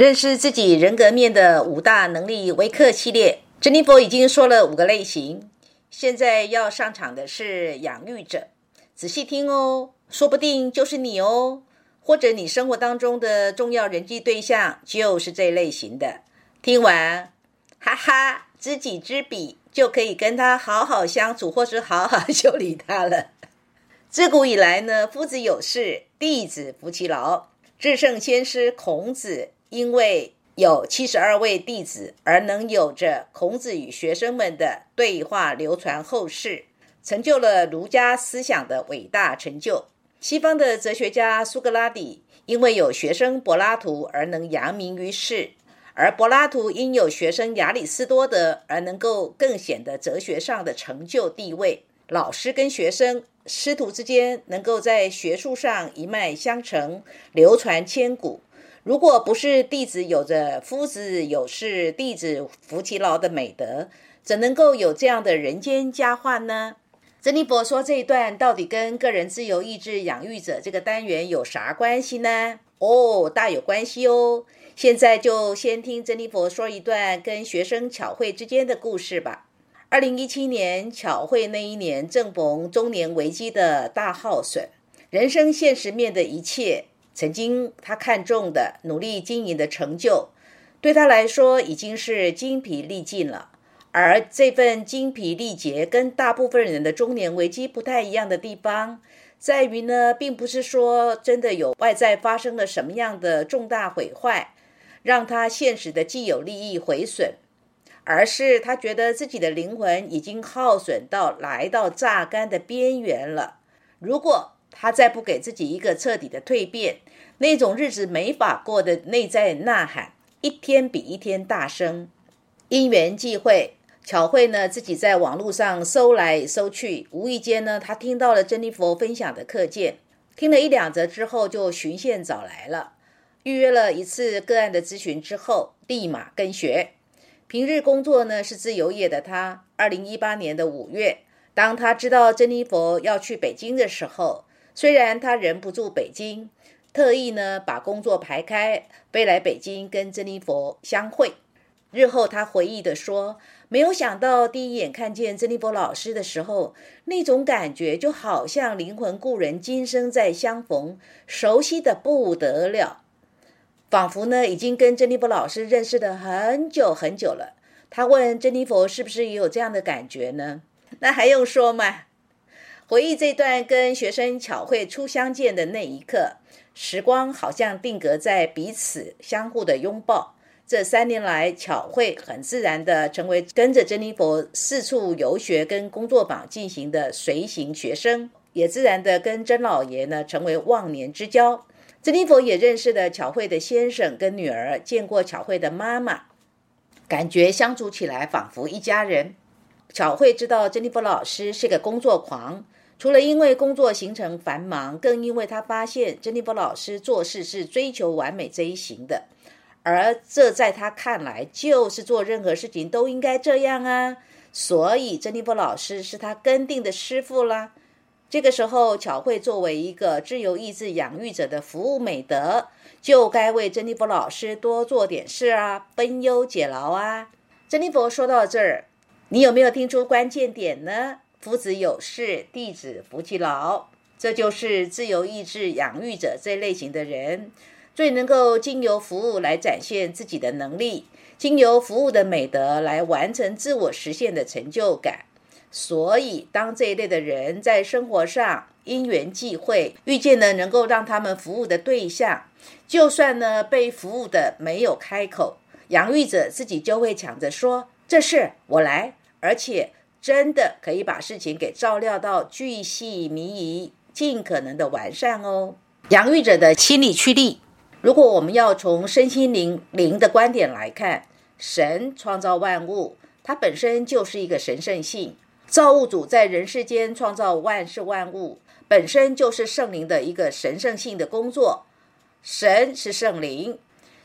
认识自己人格面的五大能力微课系列，珍妮佛已经说了五个类型，现在要上场的是养育者，仔细听哦，说不定就是你哦，或者你生活当中的重要人际对象就是这类型的。听完，哈哈，知己知彼，就可以跟他好好相处，或是好好修理他了。自古以来呢，夫子有事，弟子服其劳。至圣先师孔子。因为有七十二位弟子，而能有着孔子与学生们的对话流传后世，成就了儒家思想的伟大成就。西方的哲学家苏格拉底，因为有学生柏拉图而能扬名于世，而柏拉图因有学生亚里士多德而能够更显得哲学上的成就地位。老师跟学生、师徒之间能够在学术上一脉相承，流传千古。如果不是弟子有着夫子有事弟子扶其劳的美德，怎能够有这样的人间佳话呢？珍妮佛说这一段到底跟个人自由意志养育者这个单元有啥关系呢？哦，大有关系哦！现在就先听珍妮佛说一段跟学生巧慧之间的故事吧。二零一七年巧慧那一年正逢中年危机的大耗损，人生现实面的一切。曾经他看中的努力经营的成就，对他来说已经是精疲力尽了。而这份精疲力竭，跟大部分人的中年危机不太一样的地方，在于呢，并不是说真的有外在发生了什么样的重大毁坏，让他现实的既有利益毁损，而是他觉得自己的灵魂已经耗损到来到榨干的边缘了。如果他再不给自己一个彻底的蜕变，那种日子没法过的内在呐喊，一天比一天大声。因缘际会，巧慧呢自己在网络上搜来搜去，无意间呢，她听到了珍妮佛分享的课件，听了一两则之后，就循线找来了，预约了一次个案的咨询之后，立马跟学。平日工作呢是自由业的他，二零一八年的五月，当他知道珍妮佛要去北京的时候。虽然他人不住北京，特意呢把工作排开，飞来北京跟珍妮佛相会。日后他回忆的说：“没有想到第一眼看见珍妮佛老师的时候，那种感觉就好像灵魂故人今生再相逢，熟悉的不得了，仿佛呢已经跟珍妮佛老师认识的很久很久了。”他问珍妮佛：“是不是也有这样的感觉呢？”那还用说吗？回忆这段跟学生巧慧初相见的那一刻，时光好像定格在彼此相互的拥抱。这三年来，巧慧很自然的成为跟着珍妮佛四处游学跟工作坊进行的随行学生，也自然的跟甄老爷呢成为忘年之交。珍妮佛也认识了巧慧的先生跟女儿，见过巧慧的妈妈，感觉相处起来仿佛一家人。巧慧知道珍妮佛老师是个工作狂。除了因为工作行程繁忙，更因为他发现珍妮佛老师做事是追求完美这一型的，而这在他看来就是做任何事情都应该这样啊，所以珍妮佛老师是他跟定的师傅啦。这个时候，巧慧作为一个自由意志养育者的服务美德，就该为珍妮佛老师多做点事啊，分忧解劳啊。珍妮佛说到这儿，你有没有听出关键点呢？夫子有事，弟子服其劳。这就是自由意志养育者这类型的人，最能够经由服务来展现自己的能力，经由服务的美德来完成自我实现的成就感。所以，当这一类的人在生活上因缘际会遇见了能够让他们服务的对象，就算呢被服务的没有开口，养育者自己就会抢着说：“这事我来。”而且。真的可以把事情给照料到巨细靡遗，尽可能的完善哦。养育者的心理驱力，如果我们要从身心灵灵的观点来看，神创造万物，它本身就是一个神圣性。造物主在人世间创造万事万物，本身就是圣灵的一个神圣性的工作。神是圣灵，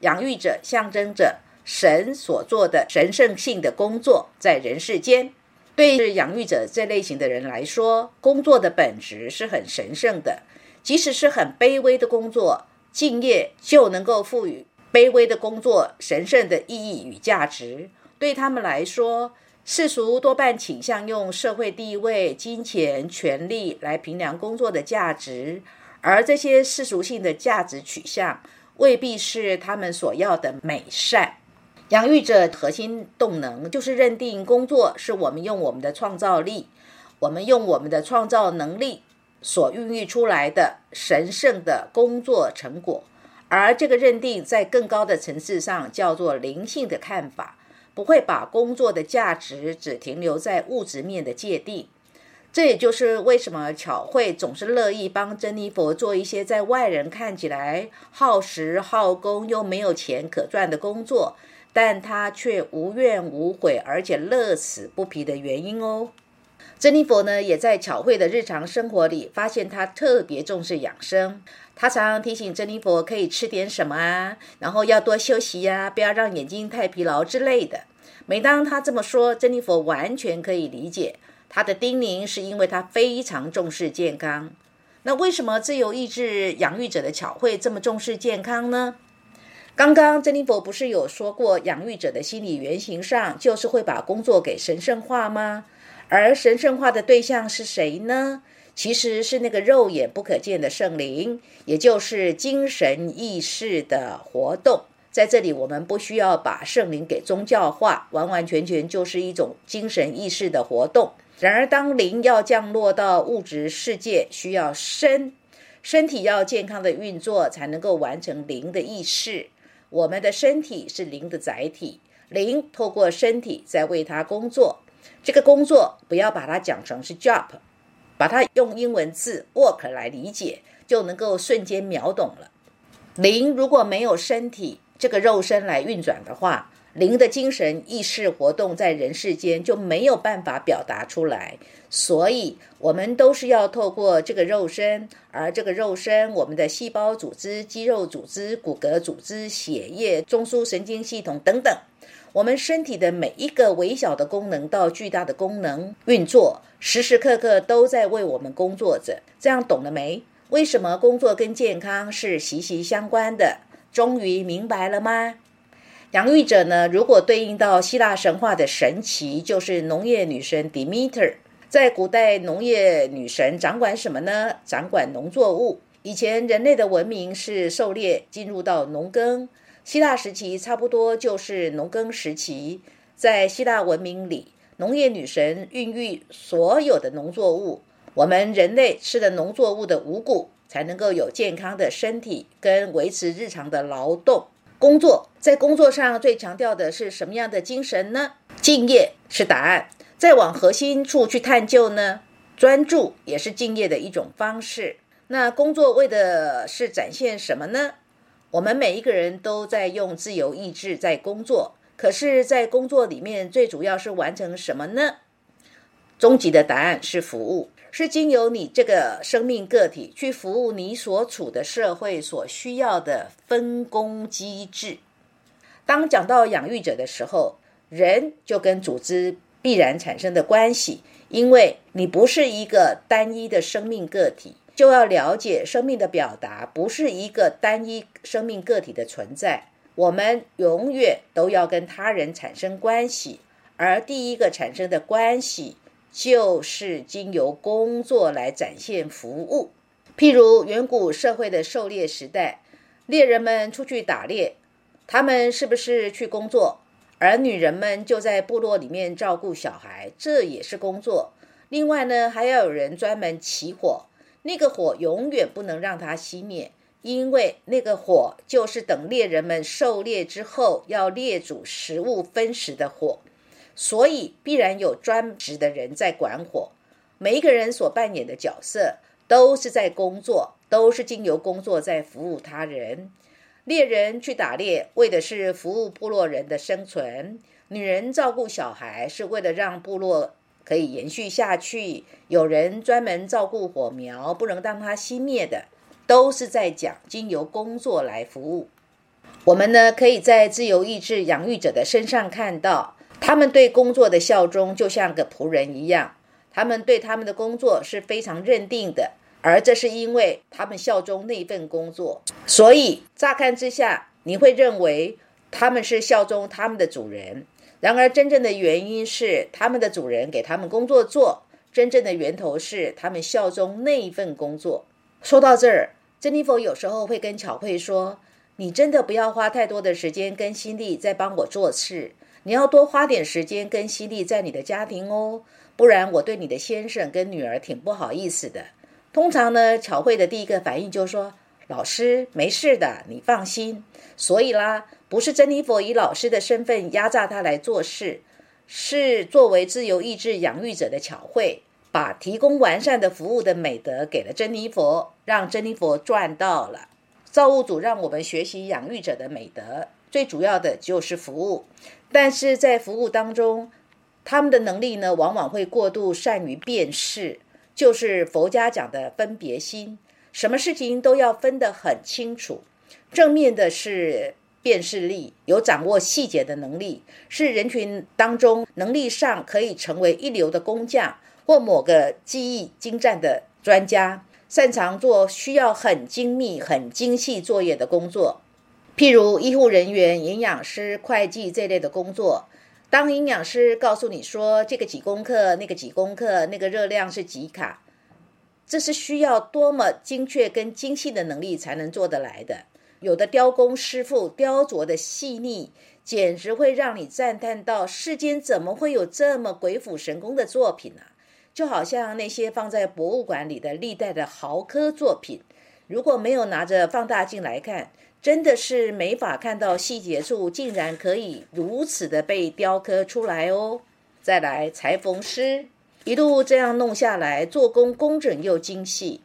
养育者象征着神所做的神圣性的工作，在人世间。对养育者这类型的人来说，工作的本质是很神圣的，即使是很卑微的工作，敬业就能够赋予卑微的工作神圣的意义与价值。对他们来说，世俗多半倾向用社会地位、金钱、权力来评量工作的价值，而这些世俗性的价值取向未必是他们所要的美善。养育者核心动能就是认定工作是我们用我们的创造力，我们用我们的创造能力所孕育出来的神圣的工作成果，而这个认定在更高的层次上叫做灵性的看法。不会把工作的价值只停留在物质面的界定，这也就是为什么巧慧总是乐意帮珍妮佛做一些在外人看起来耗时耗工又没有钱可赚的工作，但他却无怨无悔，而且乐此不疲的原因哦。珍妮佛呢，也在巧慧的日常生活里发现他特别重视养生。他常常提醒珍妮佛可以吃点什么啊，然后要多休息呀，不要让眼睛太疲劳之类的。每当他这么说，珍妮佛完全可以理解他的叮咛，是因为他非常重视健康。那为什么自由意志养育者的巧慧这么重视健康呢？刚刚珍妮佛不是有说过，养育者的心理原型上就是会把工作给神圣化吗？而神圣化的对象是谁呢？其实是那个肉眼不可见的圣灵，也就是精神意识的活动。在这里，我们不需要把圣灵给宗教化，完完全全就是一种精神意识的活动。然而，当灵要降落到物质世界，需要身身体要健康的运作，才能够完成灵的意识。我们的身体是灵的载体，灵透过身体在为它工作。这个工作不要把它讲成是 job。把它用英文字 work 来理解，就能够瞬间秒懂了。灵如果没有身体这个肉身来运转的话，灵的精神意识活动在人世间就没有办法表达出来。所以，我们都是要透过这个肉身，而这个肉身，我们的细胞组织、肌肉组织、骨骼组织、血液、中枢神经系统等等。我们身体的每一个微小的功能到巨大的功能运作，时时刻刻都在为我们工作着。这样懂了没？为什么工作跟健康是息息相关的？终于明白了吗？养育者呢？如果对应到希腊神话的神奇，就是农业女神 Demeter。在古代，农业女神掌管什么呢？掌管农作物。以前人类的文明是狩猎，进入到农耕。希腊时期差不多就是农耕时期，在希腊文明里，农业女神孕育所有的农作物，我们人类吃的农作物的五谷，才能够有健康的身体跟维持日常的劳动工作。在工作上最强调的是什么样的精神呢？敬业是答案。再往核心处去探究呢？专注也是敬业的一种方式。那工作为的是展现什么呢？我们每一个人都在用自由意志在工作，可是，在工作里面最主要是完成什么呢？终极的答案是服务，是经由你这个生命个体去服务你所处的社会所需要的分工机制。当讲到养育者的时候，人就跟组织必然产生的关系，因为你不是一个单一的生命个体。就要了解生命的表达不是一个单一生命个体的存在，我们永远都要跟他人产生关系，而第一个产生的关系就是经由工作来展现服务。譬如远古社会的狩猎时代，猎人们出去打猎，他们是不是去工作？而女人们就在部落里面照顾小孩，这也是工作。另外呢，还要有人专门起火。那个火永远不能让它熄灭，因为那个火就是等猎人们狩猎之后要猎煮食物分食的火，所以必然有专职的人在管火。每一个人所扮演的角色都是在工作，都是经由工作在服务他人。猎人去打猎，为的是服务部落人的生存；女人照顾小孩，是为了让部落。可以延续下去。有人专门照顾火苗，不能让它熄灭的，都是在讲经由工作来服务。我们呢，可以在自由意志养育者的身上看到，他们对工作的效忠，就像个仆人一样。他们对他们的工作是非常认定的，而这是因为他们效忠那份工作。所以乍看之下，你会认为他们是效忠他们的主人。然而，真正的原因是他们的主人给他们工作做，真正的源头是他们效忠那一份工作。说到这儿，珍妮佛有时候会跟巧慧说：“你真的不要花太多的时间跟心力在帮我做事，你要多花点时间跟犀利在你的家庭哦，不然我对你的先生跟女儿挺不好意思的。”通常呢，巧慧的第一个反应就是说：“老师没事的，你放心。”所以啦，不是珍妮佛以老师的身份压榨他来做事，是作为自由意志养育者的巧慧，把提供完善的服务的美德给了珍妮佛，让珍妮佛赚到了。造物主让我们学习养育者的美德，最主要的就是服务。但是在服务当中，他们的能力呢，往往会过度善于辨识。就是佛家讲的分别心，什么事情都要分得很清楚。正面的是辨识力，有掌握细节的能力，是人群当中能力上可以成为一流的工匠，或某个技艺精湛的专家，擅长做需要很精密、很精细作业的工作，譬如医护人员、营养师、会计这类的工作。当营养师告诉你说这个几公克，那个几公克，那个热量是几卡，这是需要多么精确跟精细的能力才能做得来的。有的雕工师傅雕琢的细腻，简直会让你赞叹到世间怎么会有这么鬼斧神工的作品呢？就好像那些放在博物馆里的历代的豪科作品，如果没有拿着放大镜来看。真的是没法看到细节处，竟然可以如此的被雕刻出来哦！再来裁缝师，一路这样弄下来，做工工整又精细。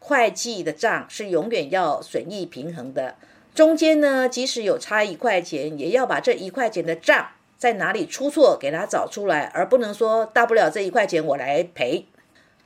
会计的账是永远要损益平衡的，中间呢，即使有差一块钱，也要把这一块钱的账在哪里出错给他找出来，而不能说大不了这一块钱我来赔。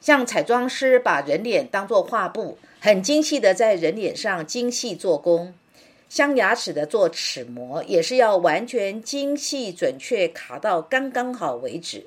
像彩妆师把人脸当作画布，很精细的在人脸上精细做工。镶牙齿的做齿模也是要完全精细准确卡到刚刚好为止。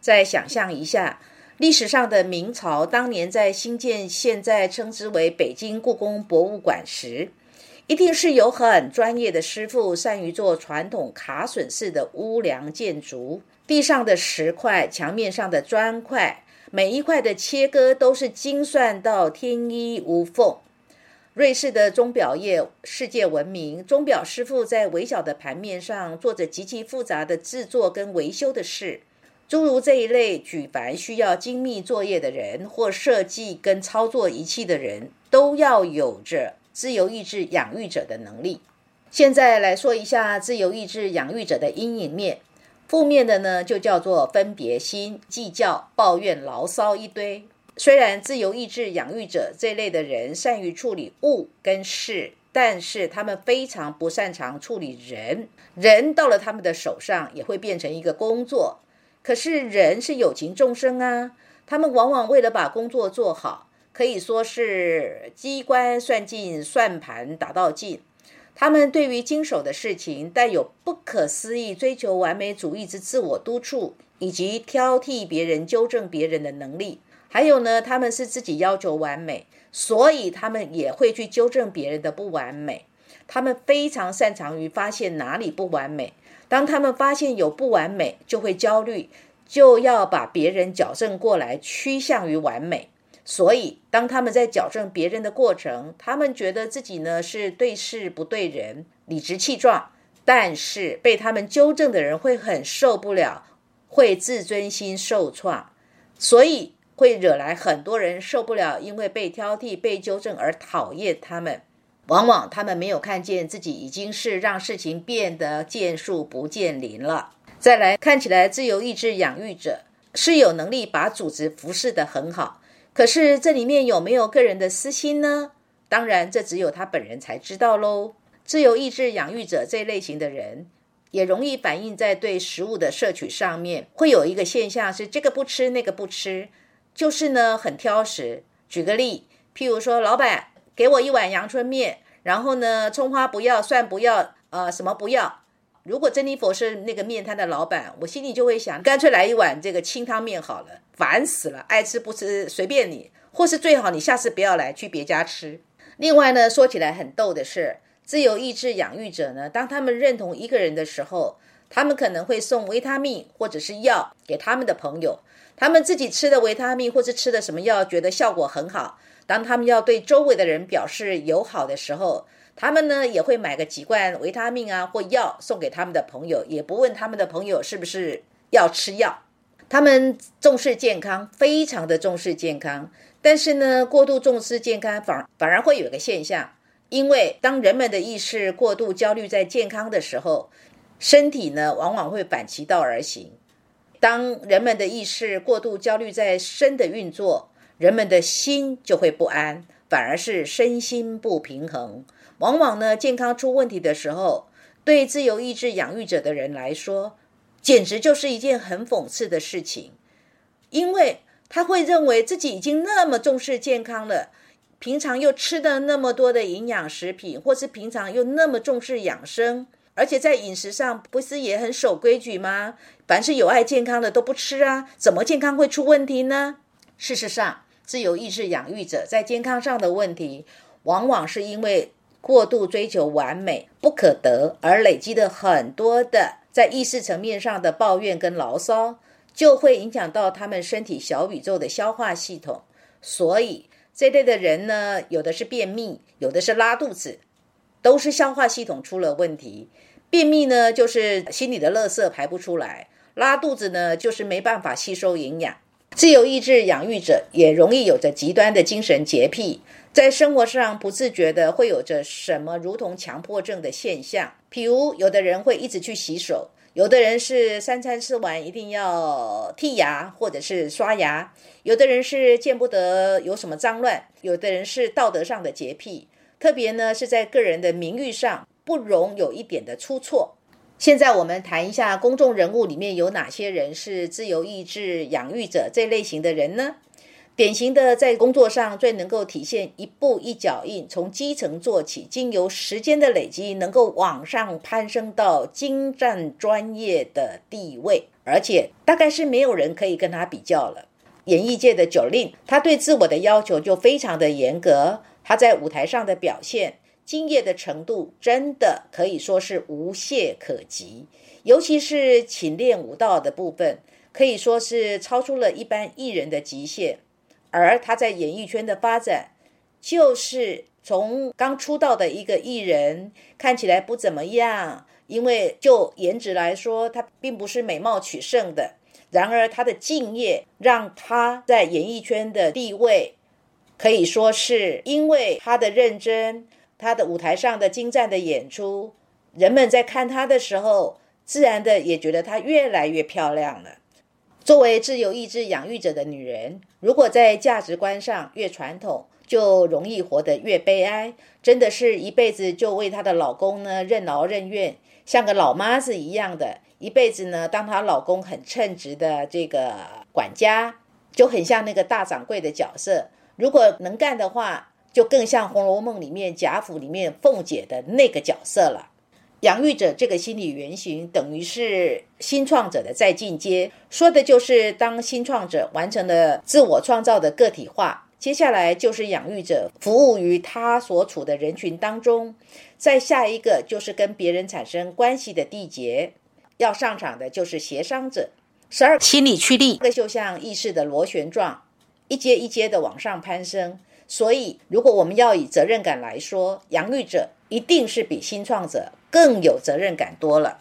再想象一下，历史上的明朝当年在兴建现在称之为北京故宫博物馆时，一定是有很专业的师傅，善于做传统卡榫式的屋梁建筑。地上的石块，墙面上的砖块，每一块的切割都是精算到天衣无缝。瑞士的钟表业世界闻名，钟表师傅在微小的盘面上做着极其复杂的制作跟维修的事。诸如这一类举凡需要精密作业的人，或设计跟操作仪器的人，都要有着自由意志养育者的能力。现在来说一下自由意志养育者的阴影面，负面的呢，就叫做分别心、计较、抱怨、牢骚一堆。虽然自由意志养育者这类的人善于处理物跟事，但是他们非常不擅长处理人。人到了他们的手上也会变成一个工作。可是人是有情众生啊，他们往往为了把工作做好，可以说是机关算尽，算盘打到尽。他们对于经手的事情带有不可思议追求完美主义之自我督促，以及挑剔别人、纠正别人的能力。还有呢，他们是自己要求完美，所以他们也会去纠正别人的不完美。他们非常擅长于发现哪里不完美。当他们发现有不完美，就会焦虑，就要把别人矫正过来，趋向于完美。所以，当他们在矫正别人的过程，他们觉得自己呢是对事不对人，理直气壮。但是被他们纠正的人会很受不了，会自尊心受创。所以。会惹来很多人受不了，因为被挑剔、被纠正而讨厌他们。往往他们没有看见自己已经是让事情变得见树不见林了。再来看起来，自由意志养育者是有能力把组织服侍得很好，可是这里面有没有个人的私心呢？当然，这只有他本人才知道喽。自由意志养育者这类型的人，也容易反映在对食物的摄取上面，会有一个现象是这个不吃，那个不吃。就是呢，很挑食。举个例，譬如说，老板给我一碗阳春面，然后呢，葱花不要，蒜不要，呃，什么不要。如果珍妮佛是那个面摊的老板，我心里就会想，干脆来一碗这个清汤面好了，烦死了，爱吃不吃随便你，或是最好你下次不要来，去别家吃。另外呢，说起来很逗的是，自由意志养育者呢，当他们认同一个人的时候，他们可能会送维他命或者是药给他们的朋友。他们自己吃的维他命或是吃的什么药，觉得效果很好。当他们要对周围的人表示友好的时候，他们呢也会买个几罐维他命啊或药送给他们的朋友，也不问他们的朋友是不是要吃药。他们重视健康，非常的重视健康。但是呢，过度重视健康反反而会有一个现象，因为当人们的意识过度焦虑在健康的时候，身体呢往往会反其道而行。当人们的意识过度焦虑在身的运作，人们的心就会不安，反而是身心不平衡。往往呢，健康出问题的时候，对自由意志养育者的人来说，简直就是一件很讽刺的事情，因为。他会认为自己已经那么重视健康了，平常又吃的那么多的营养食品，或是平常又那么重视养生，而且在饮食上不是也很守规矩吗？凡是有碍健康的都不吃啊，怎么健康会出问题呢？事实上，自由意志养育者在健康上的问题，往往是因为过度追求完美不可得，而累积的很多的在意识层面上的抱怨跟牢骚。就会影响到他们身体小宇宙的消化系统，所以这类的人呢，有的是便秘，有的是拉肚子，都是消化系统出了问题。便秘呢，就是心里的垃圾排不出来；拉肚子呢，就是没办法吸收营养。自由意志养育者也容易有着极端的精神洁癖，在生活上不自觉的会有着什么如同强迫症的现象，譬如有的人会一直去洗手。有的人是三餐吃完一定要剔牙或者是刷牙，有的人是见不得有什么脏乱，有的人是道德上的洁癖，特别呢是在个人的名誉上不容有一点的出错。现在我们谈一下公众人物里面有哪些人是自由意志养育者这类型的人呢？典型的在工作上最能够体现一步一脚印，从基层做起，经由时间的累积，能够往上攀升到精湛专业的地位，而且大概是没有人可以跟他比较了。演艺界的九令，他对自我的要求就非常的严格，他在舞台上的表现，敬业的程度真的可以说是无懈可击，尤其是勤练舞蹈的部分，可以说是超出了一般艺人的极限。而他在演艺圈的发展，就是从刚出道的一个艺人，看起来不怎么样，因为就颜值来说，他并不是美貌取胜的。然而他的敬业，让他在演艺圈的地位，可以说是因为他的认真，他的舞台上的精湛的演出，人们在看他的时候，自然的也觉得她越来越漂亮了。作为自由意志养育者的女人，如果在价值观上越传统，就容易活得越悲哀。真的是一辈子就为她的老公呢任劳任怨，像个老妈子一样的，一辈子呢当她老公很称职的这个管家，就很像那个大掌柜的角色。如果能干的话，就更像《红楼梦》里面贾府里面凤姐的那个角色了。养育者这个心理原型，等于是新创者的再进阶，说的就是当新创者完成了自我创造的个体化，接下来就是养育者服务于他所处的人群当中，再下一个就是跟别人产生关系的缔结，要上场的就是协商者。十二心理驱力，这就像意识的螺旋状，一阶一阶的往上攀升。所以，如果我们要以责任感来说，养育者一定是比新创者更有责任感多了。